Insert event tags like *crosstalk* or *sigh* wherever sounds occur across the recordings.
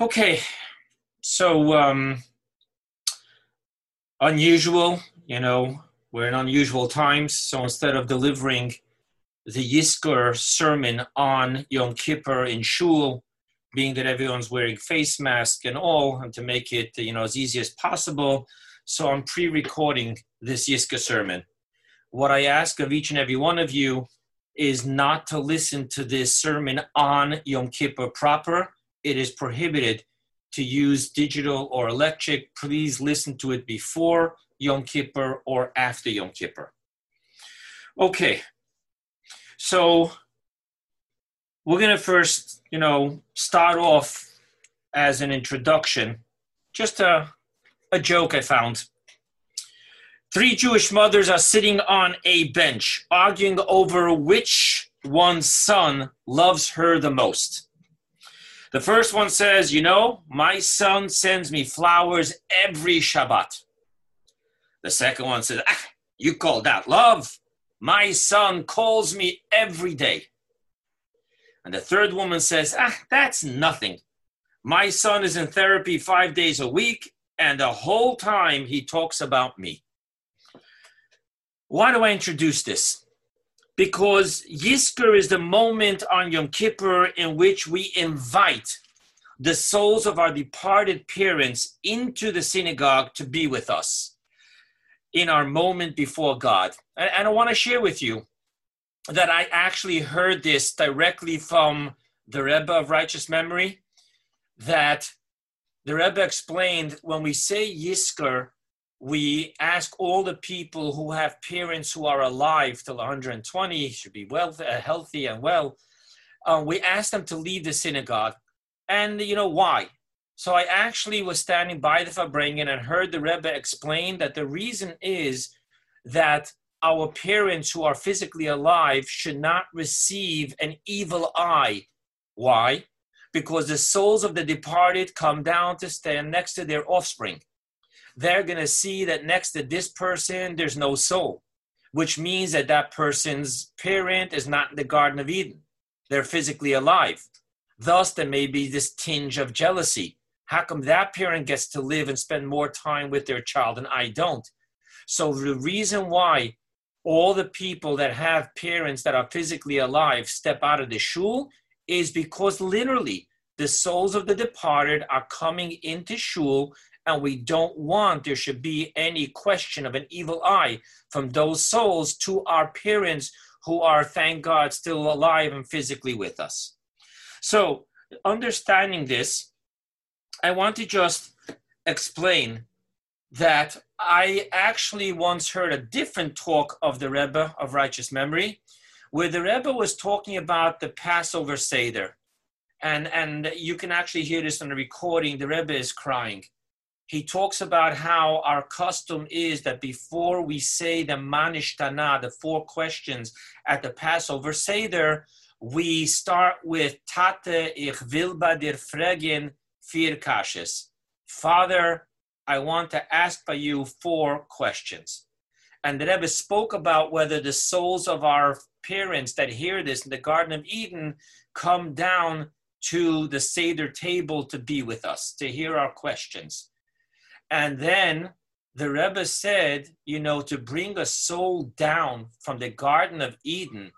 Okay, so um, unusual, you know, we're in unusual times. So instead of delivering the Yizkor sermon on Yom Kippur in Shul, being that everyone's wearing face mask and all, and to make it you know as easy as possible, so I'm pre-recording this Yizkor sermon. What I ask of each and every one of you is not to listen to this sermon on Yom Kippur proper. It is prohibited to use digital or electric. Please listen to it before Yom Kippur or after Yom Kippur. Okay, so we're going to first, you know, start off as an introduction. Just a, a joke I found. Three Jewish mothers are sitting on a bench arguing over which one's son loves her the most. The first one says, You know, my son sends me flowers every Shabbat. The second one says, ah, You call that love? My son calls me every day. And the third woman says, Ah, that's nothing. My son is in therapy five days a week, and the whole time he talks about me. Why do I introduce this? Because Yizkor is the moment on Yom Kippur in which we invite the souls of our departed parents into the synagogue to be with us in our moment before God. And, and I want to share with you that I actually heard this directly from the Rebbe of Righteous Memory, that the Rebbe explained when we say Yizkor, we ask all the people who have parents who are alive till 120, should be well, uh, healthy and well. Uh, we ask them to leave the synagogue. And you know why? So I actually was standing by the Farbrengen and heard the Rebbe explain that the reason is that our parents who are physically alive should not receive an evil eye. Why? Because the souls of the departed come down to stand next to their offspring they're going to see that next to this person, there's no soul, which means that that person's parent is not in the Garden of Eden. They're physically alive. Thus, there may be this tinge of jealousy. How come that parent gets to live and spend more time with their child and I don't? So, the reason why all the people that have parents that are physically alive step out of the shul is because literally the souls of the departed are coming into shul and we don't want there should be any question of an evil eye from those souls to our parents who are, thank God, still alive and physically with us. So, understanding this, I want to just explain that I actually once heard a different talk of the Rebbe of righteous memory, where the Rebbe was talking about the Passover Seder. And, and you can actually hear this on the recording. The Rebbe is crying he talks about how our custom is that before we say the manishtana, the four questions at the Passover Seder, we start with Tate ich will bei dir fragen vier kashes. Father, I want to ask by you four questions. And the Rebbe spoke about whether the souls of our parents that hear this in the Garden of Eden come down to the Seder table to be with us, to hear our questions. And then the Rebbe said, you know, to bring a soul down from the Garden of Eden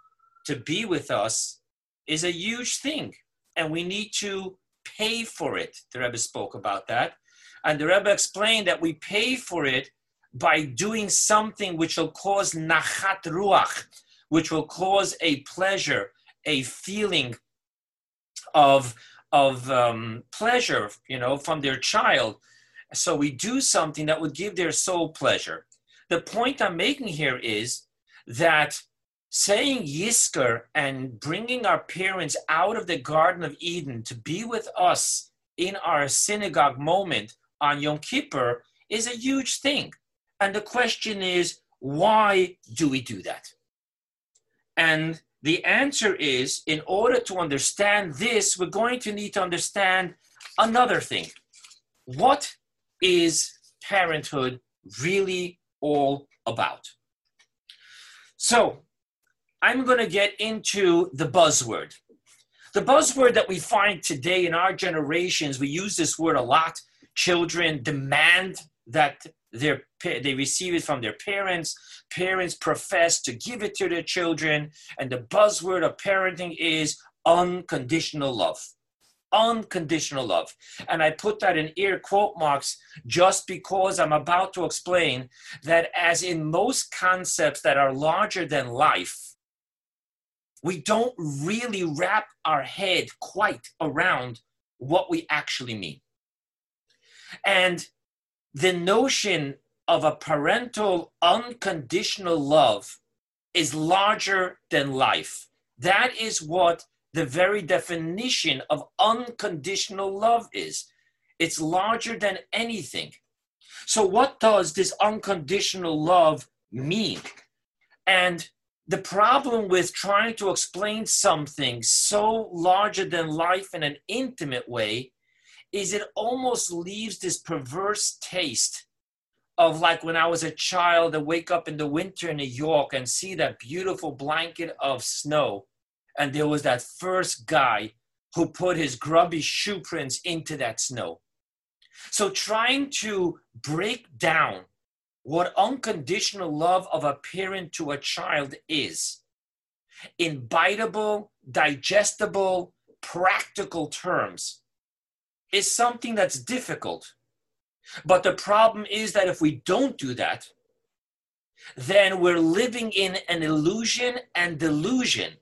to be with us is a huge thing. And we need to pay for it. The Rebbe spoke about that. And the Rebbe explained that we pay for it by doing something which will cause nachat ruach, which will cause a pleasure, a feeling of, of um, pleasure, you know, from their child so we do something that would give their soul pleasure. The point I'm making here is that saying Yizkor and bringing our parents out of the Garden of Eden to be with us in our synagogue moment on Yom Kippur is a huge thing. And the question is, why do we do that? And the answer is in order to understand this, we're going to need to understand another thing. What is parenthood really all about? So, I'm going to get into the buzzword. The buzzword that we find today in our generations, we use this word a lot. Children demand that their, they receive it from their parents. Parents profess to give it to their children. And the buzzword of parenting is unconditional love unconditional love. And I put that in air quote marks just because I'm about to explain that, as in most concepts that are larger than life, we don't really wrap our head quite around what we actually mean. And the notion of a parental unconditional love is larger than life. That is what the very definition of unconditional love is. It's larger than anything. So, what does this unconditional love mean? And the problem with trying to explain something so larger than life in an intimate way is it almost leaves this perverse taste of like when I was a child to wake up in the winter in New York and see that beautiful blanket of snow and there was that first guy who put his grubby shoe prints into that snow. So, trying to break down what unconditional love of a parent to a child is in biteable, digestible, practical terms is something that's difficult. But the problem is that if we don't do that, then we're living in an illusion and delusion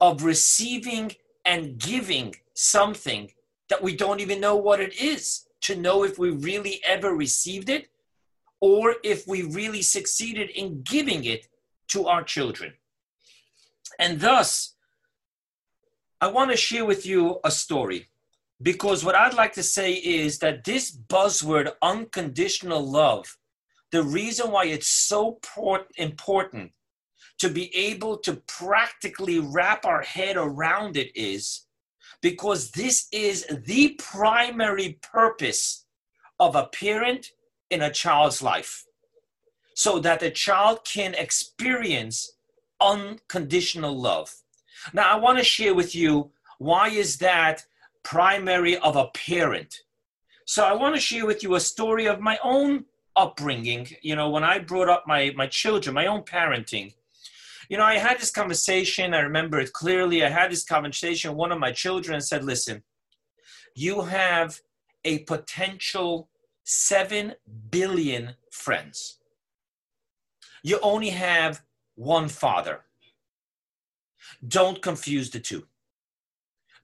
of receiving and giving something that we don't even know what it is to know if we really ever received it or if we really succeeded in giving it to our children. And thus, I want to share with you a story because what I'd like to say is that this buzzword, unconditional love, the reason why it's so important to be able to practically wrap our head around it is because this is the primary purpose of a parent in a child's life so that the child can experience unconditional love. Now i want to share with you why is that primary of a parent. So i want to share with you a story of my own upbringing. You know when i brought up my my children my own parenting you know, I had this conversation, I remember it clearly. I had this conversation. One of my children said, Listen, you have a potential 7 billion friends. You only have one father. Don't confuse the two.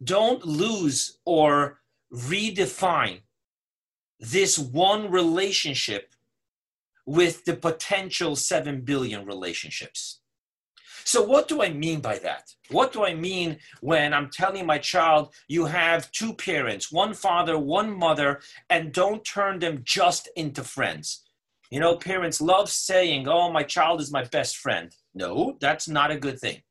Don't lose or redefine this one relationship with the potential 7 billion relationships. So, what do I mean by that? What do I mean when I'm telling my child, you have two parents, one father, one mother, and don't turn them just into friends? You know, parents love saying, oh, my child is my best friend. No, that's not a good thing.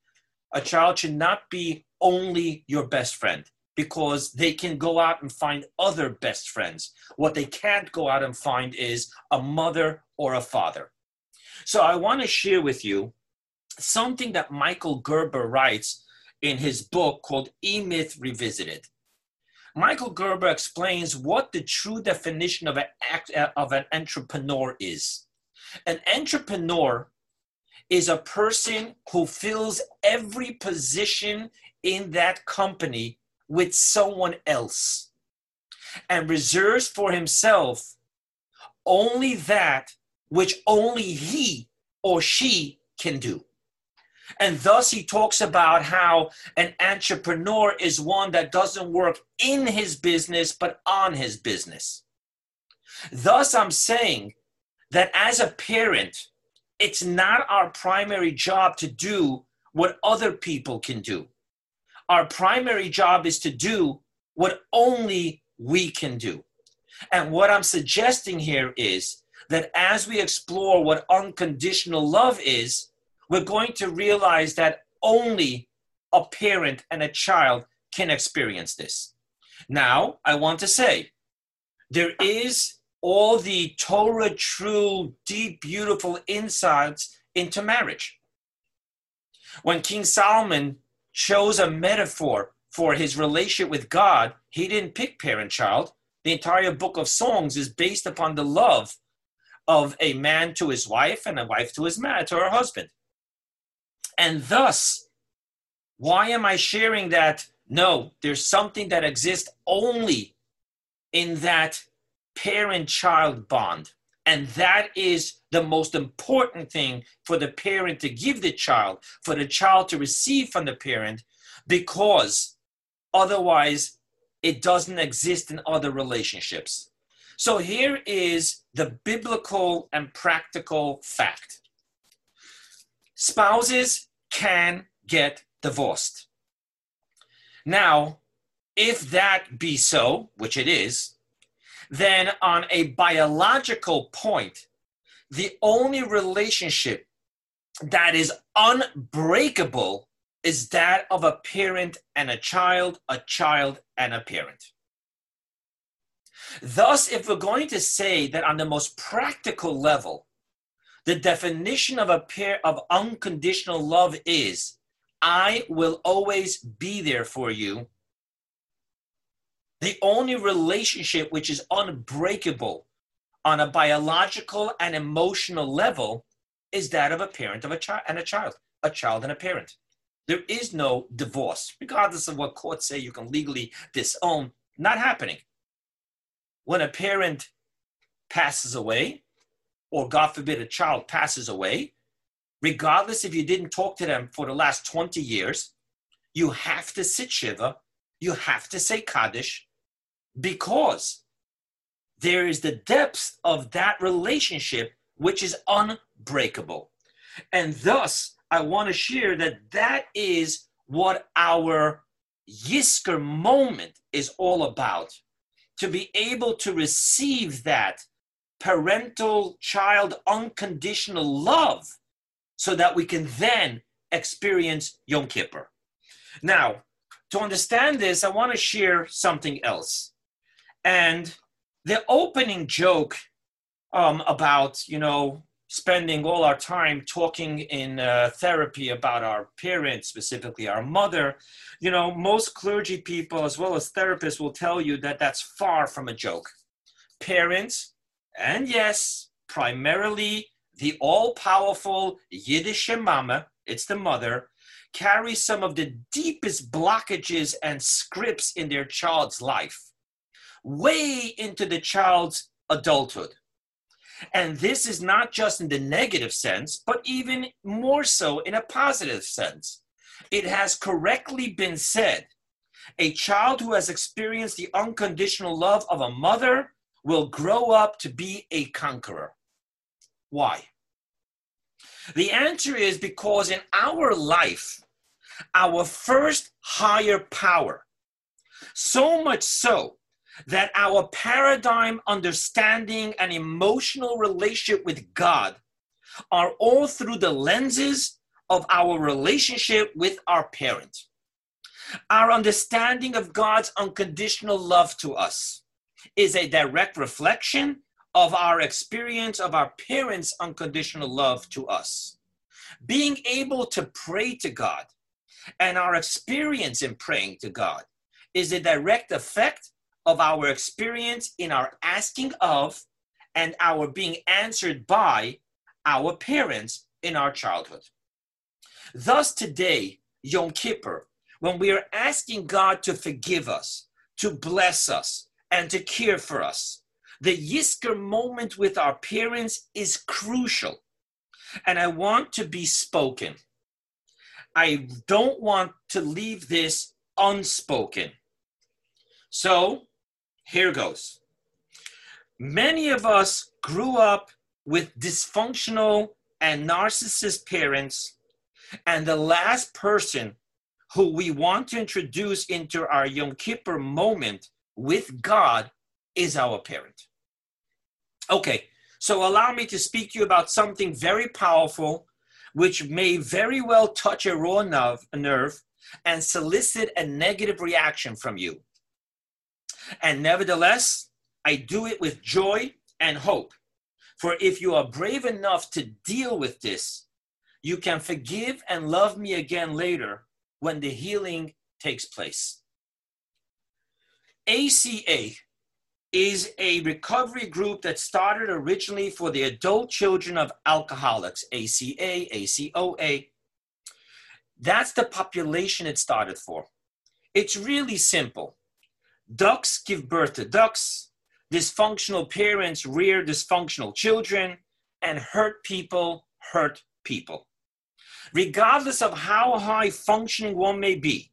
A child should not be only your best friend because they can go out and find other best friends. What they can't go out and find is a mother or a father. So, I want to share with you something that Michael Gerber writes in his book called E Myth Revisited. Michael Gerber explains what the true definition of an, act, of an entrepreneur is. An entrepreneur is a person who fills every position in that company with someone else and reserves for himself only that which only he or she can do. And thus, he talks about how an entrepreneur is one that doesn't work in his business, but on his business. Thus, I'm saying that as a parent, it's not our primary job to do what other people can do. Our primary job is to do what only we can do. And what I'm suggesting here is that as we explore what unconditional love is, we're going to realize that only a parent and a child can experience this. Now, I want to say there is all the Torah true, deep, beautiful insights into marriage. When King Solomon chose a metaphor for his relationship with God, he didn't pick parent child. The entire book of Songs is based upon the love of a man to his wife and a wife to his man to her husband. And thus, why am I sharing that? No, there's something that exists only in that parent child bond. And that is the most important thing for the parent to give the child, for the child to receive from the parent, because otherwise it doesn't exist in other relationships. So here is the biblical and practical fact spouses can get divorced. Now, if that be so, which it is, then on a biological point, the only relationship that is unbreakable is that of a parent and a child, a child and a parent. Thus, if we're going to say that on the most practical level, the definition of a pair of unconditional love is I will always be there for you. The only relationship which is unbreakable on a biological and emotional level is that of a parent of a child and a child, a child and a parent. There is no divorce, regardless of what courts say you can legally disown, not happening. When a parent passes away, or God forbid a child passes away, regardless if you didn't talk to them for the last 20 years, you have to sit Shiva, you have to say Kaddish, because there is the depth of that relationship which is unbreakable. And thus, I want to share that that is what our Yizkor moment is all about. To be able to receive that parental child unconditional love so that we can then experience Yom Kippur. Now, to understand this, I want to share something else. And the opening joke um, about, you know, spending all our time talking in uh, therapy about our parents, specifically our mother, you know, most clergy people as well as therapists will tell you that that's far from a joke. Parents, and yes, primarily the all powerful Yiddish mama, it's the mother, carries some of the deepest blockages and scripts in their child's life, way into the child's adulthood. And this is not just in the negative sense, but even more so in a positive sense. It has correctly been said a child who has experienced the unconditional love of a mother will grow up to be a conqueror. Why? The answer is because in our life, our first higher power, so much so that our paradigm, understanding, and emotional relationship with God are all through the lenses of our relationship with our parent. Our understanding of God's unconditional love to us is a direct reflection of our experience of our parents' unconditional love to us. Being able to pray to God and our experience in praying to God is a direct effect of our experience in our asking of and our being answered by our parents in our childhood. Thus, today, Yom Kippur, when we are asking God to forgive us, to bless us, and to care for us, the Yizkor moment with our parents is crucial. And I want to be spoken. I don't want to leave this unspoken. So here goes. Many of us grew up with dysfunctional and narcissist parents, and the last person who we want to introduce into our Yom Kippur moment with God is our parent. Okay, so allow me to speak to you about something very powerful, which may very well touch a raw nerve, and solicit a negative reaction from you. And nevertheless, I do it with joy and hope. For if you are brave enough to deal with this, you can forgive and love me again later when the healing takes place. ACA is a recovery group that started originally for the adult children of alcoholics, ACA, ACOA. That's the population it started for. It's really simple. Ducks give birth to ducks, dysfunctional parents rear dysfunctional children, and hurt people hurt people. Regardless of how high functioning one may be,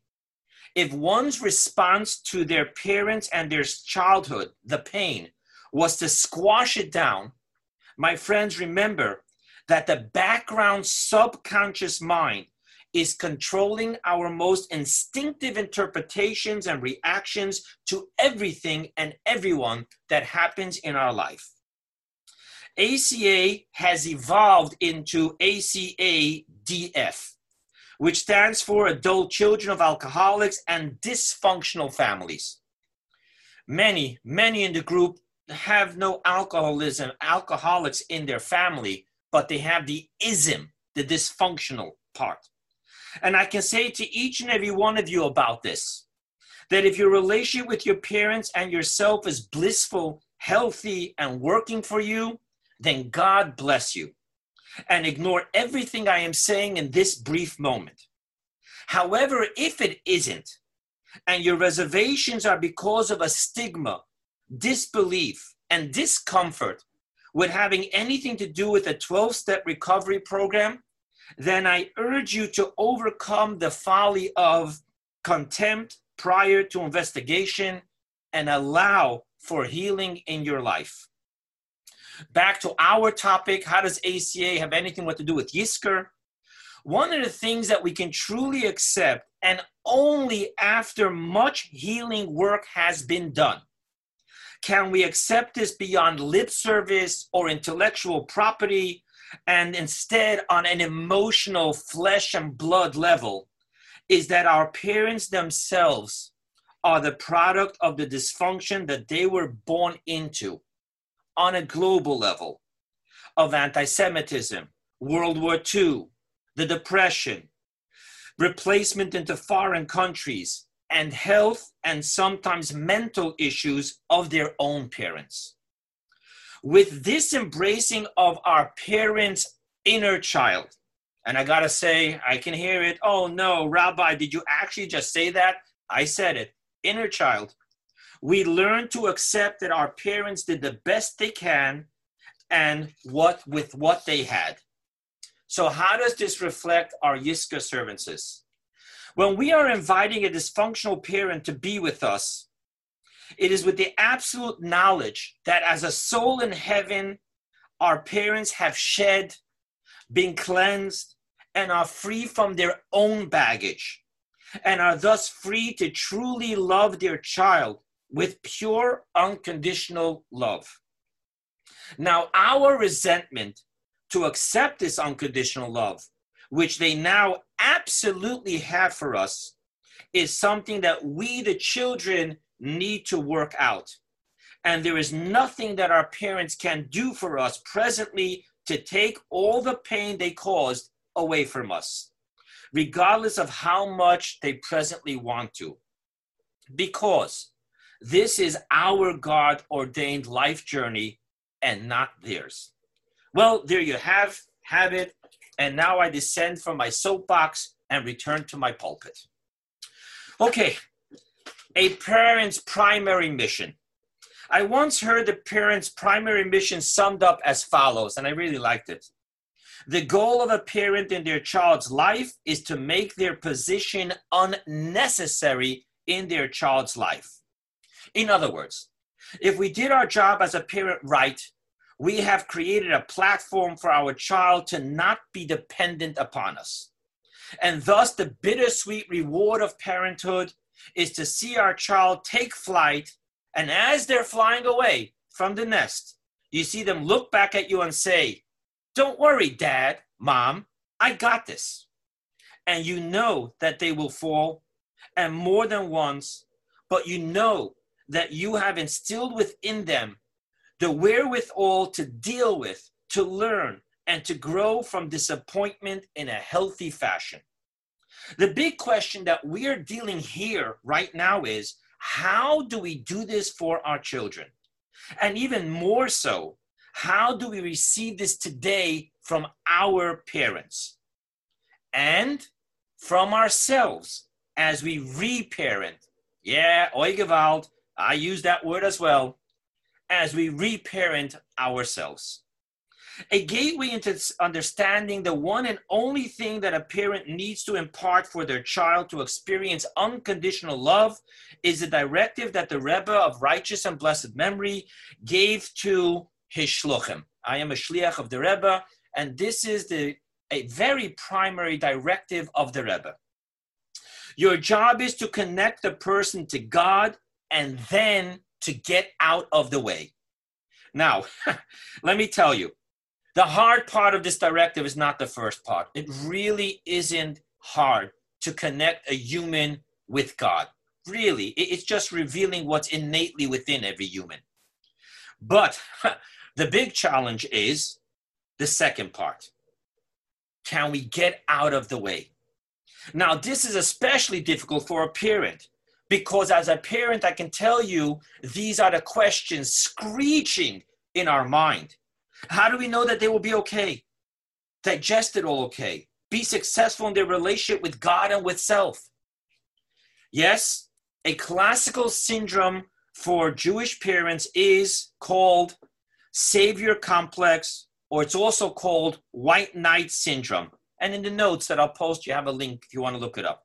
if one's response to their parents and their childhood, the pain, was to squash it down, my friends, remember that the background subconscious mind is controlling our most instinctive interpretations and reactions to everything and everyone that happens in our life. ACA has evolved into ACA DF, which stands for Adult Children of Alcoholics and Dysfunctional Families. Many, many in the group have no alcoholism, alcoholics in their family, but they have the ism, the dysfunctional part. And I can say to each and every one of you about this that if your relationship with your parents and yourself is blissful, healthy, and working for you, then God bless you. And ignore everything I am saying in this brief moment. However, if it isn't, and your reservations are because of a stigma, disbelief, and discomfort with having anything to do with a 12 step recovery program, then I urge you to overcome the folly of contempt prior to investigation and allow for healing in your life. Back to our topic how does ACA have anything what to do with Yizkor? One of the things that we can truly accept, and only after much healing work has been done, can we accept this beyond lip service or intellectual property and instead on an emotional flesh and blood level is that our parents themselves are the product of the dysfunction that they were born into on a global level of anti Semitism, World War II, the Depression, replacement into foreign countries, and health and sometimes mental issues of their own parents with this embracing of our parents' inner child. And I gotta say, I can hear it. Oh no, Rabbi, did you actually just say that? I said it. Inner child. We learn to accept that our parents did the best they can and what with what they had. So, how does this reflect our Yizkor services? When we are inviting a dysfunctional parent to be with us, it is with the absolute knowledge that as a soul in heaven, our parents have shed, been cleansed, and are free from their own baggage, and are thus free to truly love their child with pure, unconditional love. Now, our resentment to accept this unconditional love, which they now absolutely have for us, is something that we, the children, need to work out. And there is nothing that our parents can do for us presently to take all the pain they caused away from us, regardless of how much they presently want to. Because this is our God ordained life journey and not theirs. Well, there you have, have it. And now I descend from my soapbox and return to my pulpit. Okay, a parent's primary mission. I once heard the parent's primary mission summed up as follows, and I really liked it. The goal of a parent in their child's life is to make their position unnecessary in their child's life. In other words, if we did our job as a parent right, we have created a platform for our child to not be dependent upon us. And thus, the bittersweet reward of parenthood is to see our child take flight, and as they're flying away from the nest, you see them look back at you and say, Don't worry, dad, mom, I got this. And you know that they will fall, and more than once, but you know that you have instilled within them the wherewithal to deal with, to learn, and to grow from disappointment in a healthy fashion. The big question that we're dealing here right now is how do we do this for our children? And even more so, how do we receive this today from our parents and from ourselves as we reparent? Yeah, Oigewald, I use that word as well, as we reparent ourselves. A gateway into understanding the one and only thing that a parent needs to impart for their child to experience unconditional love is the directive that the Rebbe of righteous and blessed memory gave to his shluchim. I am a shliach of the Rebbe, and this is the a very primary directive of the Rebbe. Your job is to connect the person to God and then to get out of the way. Now, *laughs* let me tell you, the hard part of this directive is not the first part. It really isn't hard to connect a human with God. Really, it's just revealing what's innately within every human. But *laughs* the big challenge is the second part. Can we get out of the way? Now, this is especially difficult for a parent because, as a parent, I can tell you these are the questions screeching in our mind. How do we know that they will be okay? Digest it all okay? Be successful in their relationship with God and with self? Yes, a classical syndrome for Jewish parents is called savior complex, or it's also called white knight syndrome. And in the notes that I'll post, you have a link if you want to look it up.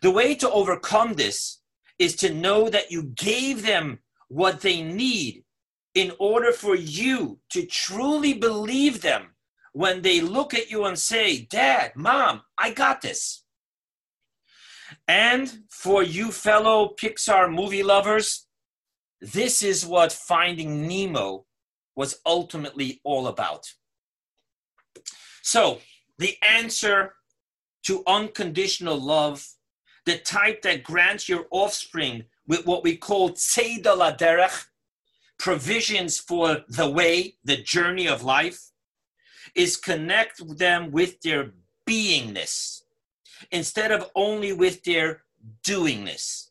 The way to overcome this is to know that you gave them what they need in order for you to truly believe them when they look at you and say, Dad, Mom, I got this. And for you fellow Pixar movie lovers, this is what Finding Nemo was ultimately all about. So, the answer to unconditional love, the type that grants your offspring with what we call tzeda la derech, provisions for the way, the journey of life, is connect them with their beingness instead of only with their doingness.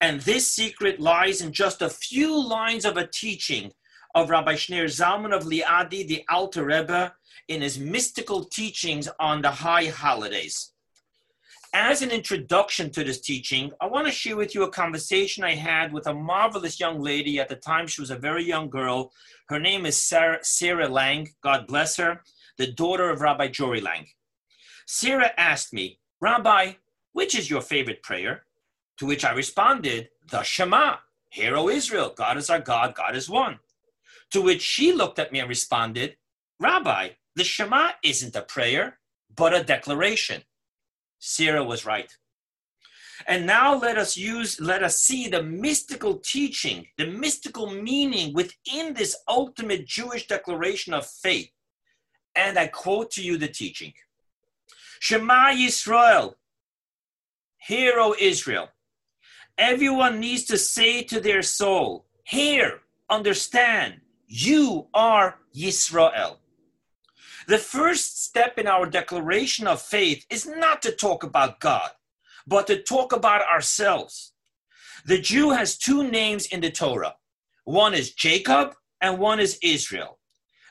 And this secret lies in just a few lines of a teaching of Rabbi Shneur Zalman of Liadi, the Alter Rebbe, in his mystical teachings on the high holidays. As an introduction to this teaching, I want to share with you a conversation I had with a marvelous young lady. At the time, she was a very young girl. Her name is Sarah, Sarah Lang, God bless her, the daughter of Rabbi Jory Lang. Sarah asked me, Rabbi, which is your favorite prayer? To which I responded, the Shema. Hear, O Israel, God is our God, God is one. To which she looked at me and responded, Rabbi, the Shema isn't a prayer, but a declaration. Sarah was right. And now let us use, let us see the mystical teaching, the mystical meaning within this ultimate Jewish declaration of faith. And I quote to you the teaching Shema Yisrael, Hear, O Israel. Everyone needs to say to their soul, Hear, understand, you are Yisrael. The first step in our declaration of faith is not to talk about God, but to talk about ourselves. The Jew has two names in the Torah one is Jacob and one is Israel.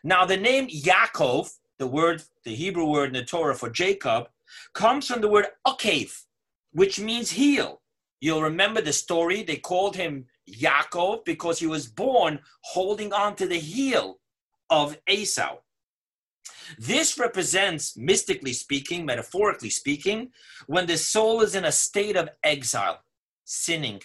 Now, the name Yaakov, the word, the Hebrew word in the Torah for Jacob, comes from the word Akev, which means heel. You'll remember the story. They called him Yaakov because he was born holding on to the heel of Esau. This represents, mystically speaking, metaphorically speaking, when the soul is in a state of exile, sinning.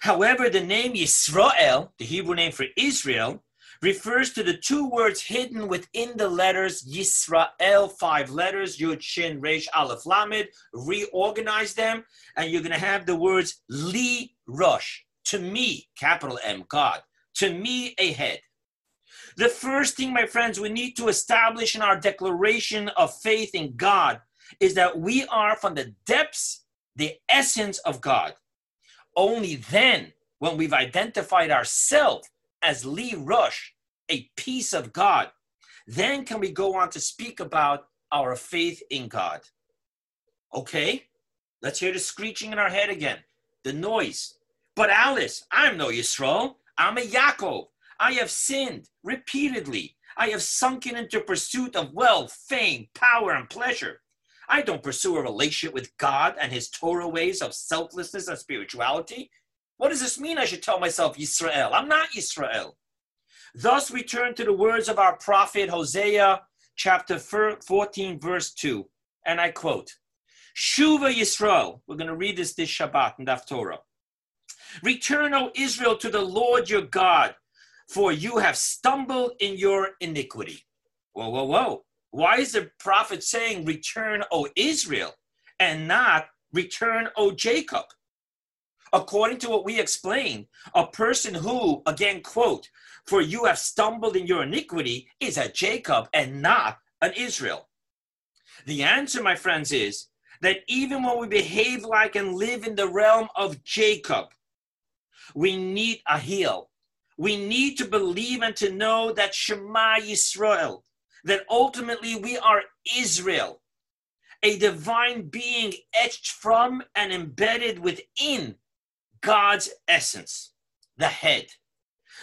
However, the name Yisrael, the Hebrew name for Israel, refers to the two words hidden within the letters Yisrael, five letters, Yud, Shin, Resh, Aleph, Lamed. Reorganize them, and you're going to have the words Li, Rosh, to me, capital M, God, to me, a head. The first thing, my friends, we need to establish in our declaration of faith in God is that we are from the depths, the essence of God. Only then, when we've identified ourselves as Lee Rosh, a piece of God, then can we go on to speak about our faith in God. Okay? Let's hear the screeching in our head again, the noise. But Alice, I'm no Yisrael. I'm a Yaakov. I have sinned repeatedly. I have sunken into pursuit of wealth, fame, power, and pleasure. I don't pursue a relationship with God and his Torah ways of selflessness and spirituality. What does this mean? I should tell myself Yisrael. I'm not Yisrael. Thus, we turn to the words of our prophet Hosea, chapter 14, verse 2. And I quote Shuva Yisrael. We're going to read this this Shabbat in Haftorah. Return, O Israel, to the Lord your God, for you have stumbled in your iniquity. Whoa, whoa, whoa. Why is the prophet saying, Return, O Israel, and not Return, O Jacob? According to what we explained, a person who, again, quote, For you have stumbled in your iniquity is a Jacob and not an Israel. The answer, my friends, is that even when we behave like and live in the realm of Jacob, we need a heel. We need to believe and to know that Shema Yisrael, that ultimately we are Israel, a divine being etched from and embedded within God's essence, the head.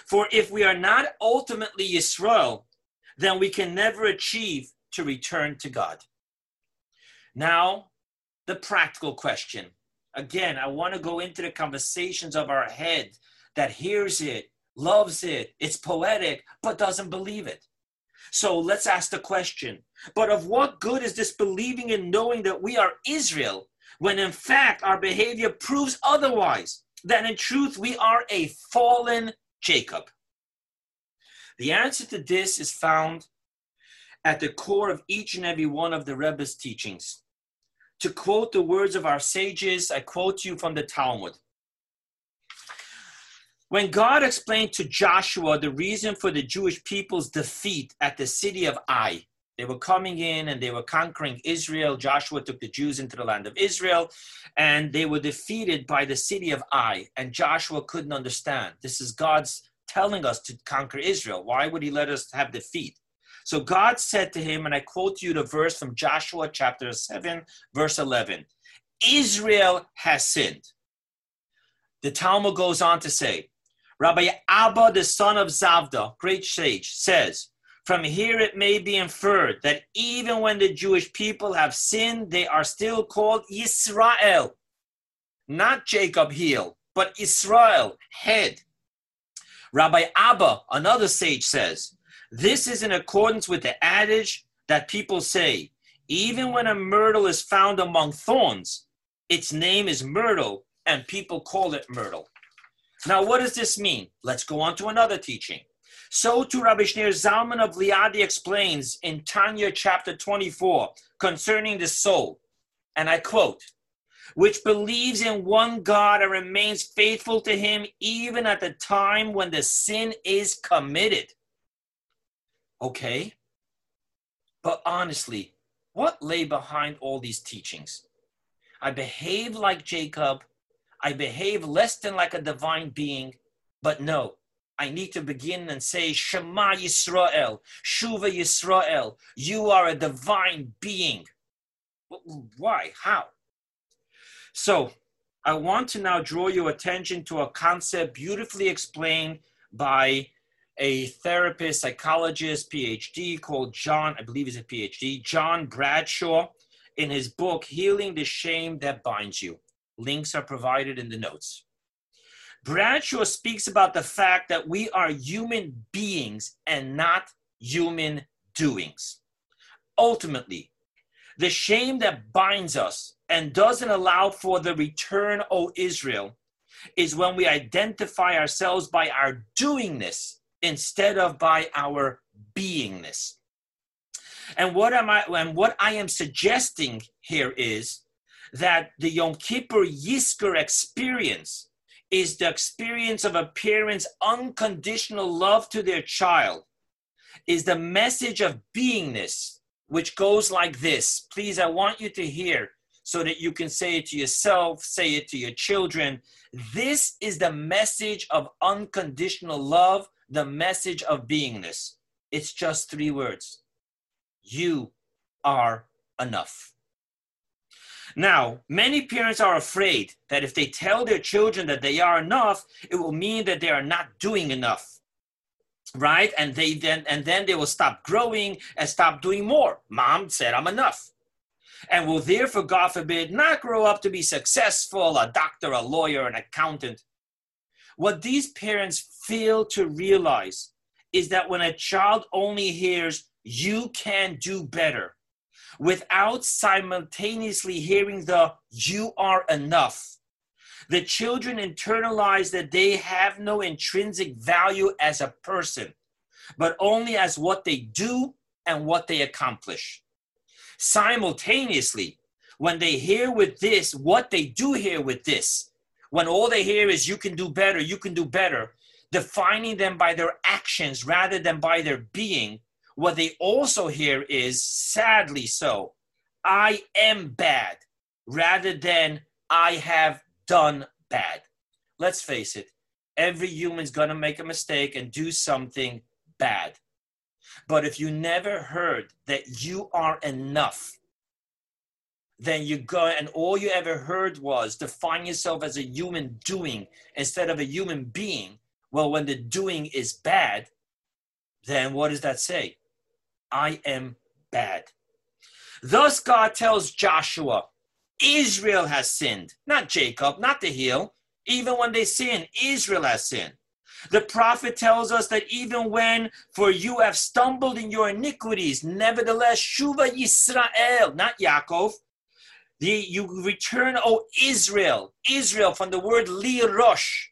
For if we are not ultimately Yisrael, then we can never achieve to return to God. Now, the practical question. Again, I want to go into the conversations of our head that hears it, loves it, it's poetic, but doesn't believe it. So let's ask the question but of what good is this believing and knowing that we are Israel when in fact our behavior proves otherwise? That in truth we are a fallen Jacob. The answer to this is found at the core of each and every one of the Rebbe's teachings. To quote the words of our sages, I quote you from the Talmud. When God explained to Joshua the reason for the Jewish people's defeat at the city of Ai, they were coming in and they were conquering Israel. Joshua took the Jews into the land of Israel and they were defeated by the city of Ai. And Joshua couldn't understand. This is God's telling us to conquer Israel. Why would he let us have defeat? So God said to him, and I quote you the verse from Joshua chapter 7, verse 11 Israel has sinned. The Talmud goes on to say, Rabbi Abba, the son of Zavda, great sage, says, From here it may be inferred that even when the Jewish people have sinned, they are still called Israel. Not Jacob heel, but Israel, head. Rabbi Abba, another sage, says, this is in accordance with the adage that people say even when a myrtle is found among thorns, its name is myrtle, and people call it myrtle. Now, what does this mean? Let's go on to another teaching. So, to Rabbi Shneur Zalman of Liadi explains in Tanya chapter 24 concerning the soul, and I quote, which believes in one God and remains faithful to him even at the time when the sin is committed. Okay. But honestly, what lay behind all these teachings? I behave like Jacob. I behave less than like a divine being. But no, I need to begin and say, Shema Yisrael, Shuva Yisrael, you are a divine being. Why? How? So, I want to now draw your attention to a concept beautifully explained by a therapist, psychologist, PhD called John, I believe he's a PhD, John Bradshaw, in his book, Healing the Shame That Binds You. Links are provided in the notes. Bradshaw speaks about the fact that we are human beings and not human doings. Ultimately, the shame that binds us and doesn't allow for the return, O Israel, is when we identify ourselves by our doingness instead of by our beingness. And what am I and what I am suggesting here is that the Yom Kippur Yizkor experience is the experience of a parent's unconditional love to their child, is the message of beingness, which goes like this. Please, I want you to hear so that you can say it to yourself, say it to your children. This is the message of unconditional love the message of beingness. It's just three words You are enough. Now, many parents are afraid that if they tell their children that they are enough, it will mean that they are not doing enough. Right? And they then and then they will stop growing and stop doing more. Mom said I'm enough. And will therefore, God forbid, not grow up to be successful, a doctor, a lawyer, an accountant. What these parents fail to realize is that when a child only hears, you can do better, without simultaneously hearing the you are enough. The children internalize that they have no intrinsic value as a person, but only as what they do and what they accomplish. Simultaneously, when they hear with this, what they do hear with this, when all they hear is you can do better, you can do better, defining them by their actions rather than by their being, what they also hear is, sadly so, I am bad rather than I have done bad. Let's face it, every human's gonna make a mistake and do something bad. But if you never heard that you are enough, then you go and all you ever heard was define yourself as a human doing instead of a human being. Well, when the doing is bad, then what does that say? I am bad. Thus, God tells Joshua, Israel has sinned, not Jacob, not the heel. Even when they sin, Israel has sinned. The prophet tells us that even when, for you have stumbled in your iniquities, nevertheless, Shuva Yisrael, not Yaakov, the, you return, O Israel, Israel from the word Lee Rosh,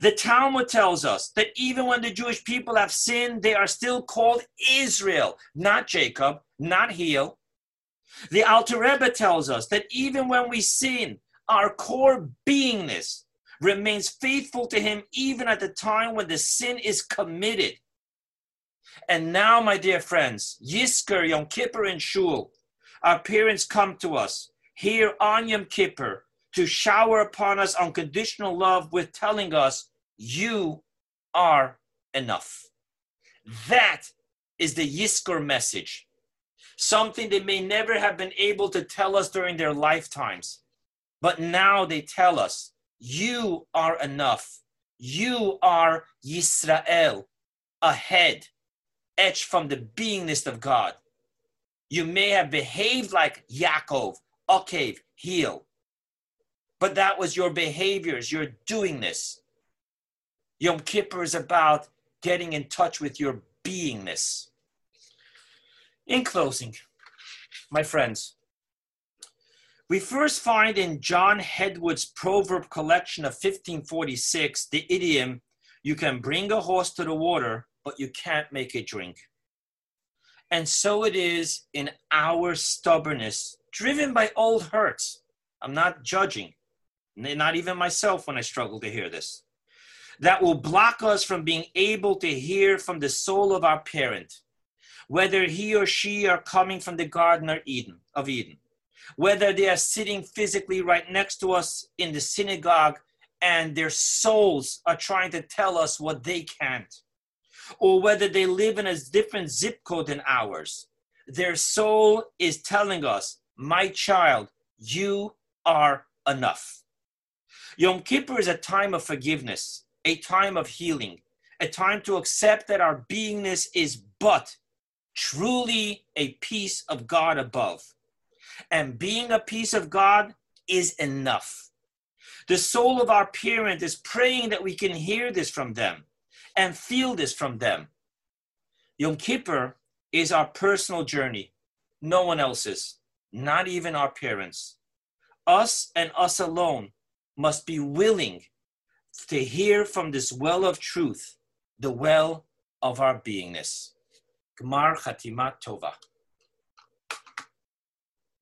the Talmud tells us that even when the Jewish people have sinned, they are still called Israel, not Jacob, not Heel. The Alter Rebbe tells us that even when we sin, our core beingness remains faithful to Him even at the time when the sin is committed. And now, my dear friends, Yizkor, Yom Kippur, and Shul, our parents come to us here on Yom Kippur to shower upon us unconditional love with telling us, You are enough. That is the Yizkor message, something they may never have been able to tell us during their lifetimes. But now they tell us, You are enough. You are Yisrael, ahead, etched from the beingness of God. You may have behaved like Yaakov, Akev, heel, but that was your behaviors, your doing this. Yom Kippur is about getting in touch with your beingness. In closing, my friends, we first find in John Heywood's proverb collection of 1546 the idiom, you can bring a horse to the water, but you can't make it drink. And so it is in our stubbornness, driven by old hurts. I'm not judging not even myself when I struggle to hear this, that will block us from being able to hear from the soul of our parent, whether he or she are coming from the Garden of Eden, of Eden, whether they are sitting physically right next to us in the synagogue and their souls are trying to tell us what they can't, or whether they live in a different zip code than ours. Their soul is telling us, my child, you are enough. Yom Kippur is a time of forgiveness, a time of healing, a time to accept that our beingness is but truly a piece of God above. And being a piece of God is enough. The soul of our parent is praying that we can hear this from them and feel this from them. Yom Kippur is our personal journey, no one else's, not even our parents. Us and us alone must be willing to hear from this well of truth, the well of our beingness. Gmar Chatimat Tova.